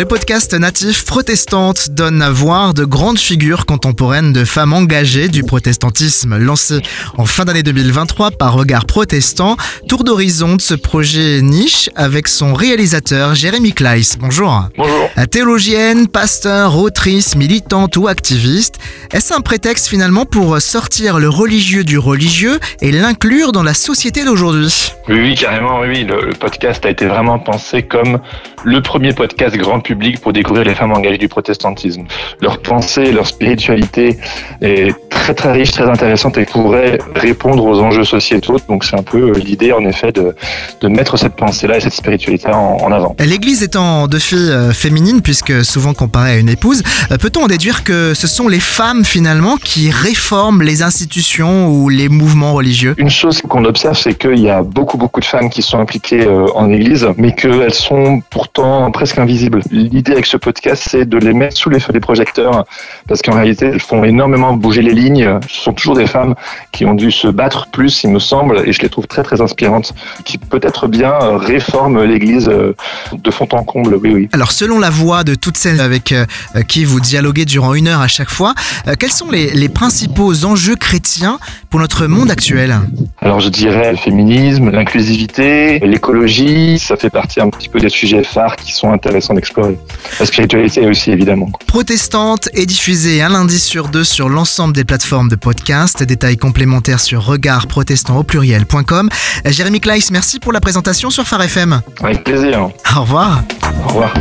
Le podcast natif protestante donne à voir de grandes figures contemporaines de femmes engagées du protestantisme lancé en fin d'année 2023 par Regard Protestant. Tour d'horizon de ce projet niche avec son réalisateur Jérémy Kleiss. Bonjour. Bonjour. Théologienne, pasteur, autrice, militante ou activiste, est-ce un prétexte finalement pour sortir le religieux du religieux et l'inclure dans la société d'aujourd'hui? Oui, oui, carrément, oui. Le, le podcast a été vraiment pensé comme le premier podcast grand public pour découvrir les femmes engagées du protestantisme. Leur pensée, leur spiritualité est très très riche, très intéressante et pourrait répondre aux enjeux sociétaux. Donc c'est un peu l'idée en effet de, de mettre cette pensée-là et cette spiritualité en, en avant. L'Église étant de filles euh, féminines, puisque souvent comparée à une épouse, euh, peut-on en déduire que ce sont les femmes finalement qui réforment les institutions ou les mouvements religieux? Une chose qu'on observe, c'est qu'il y a beaucoup beaucoup de femmes qui sont impliquées euh, en Église, mais qu'elles sont pourtant presque invisibles. L'idée avec ce podcast, c'est de les mettre sous les feux des projecteurs, parce qu'en réalité, elles font énormément bouger les lignes. Ce sont toujours des femmes qui ont dû se battre plus, il me semble, et je les trouve très très inspirantes, qui peut-être bien euh, réforment l'Église euh, de fond en comble. Oui, oui. Alors selon la voix de toutes celles avec euh, qui vous dialoguez durant une heure à chaque fois, quels sont les, les principaux enjeux chrétiens pour notre monde actuel? Alors je dirais le féminisme, l'inclusivité, l'écologie, ça fait partie un petit peu des sujets phares qui sont intéressants d'explorer. La spiritualité aussi évidemment. Protestante est diffusée un lundi sur deux sur l'ensemble des plateformes de podcast. Détails complémentaires sur regardprotestant au pluriel.com. Jérémy Kleiss, merci pour la présentation sur Phare FM. Avec plaisir. Au revoir. Au revoir.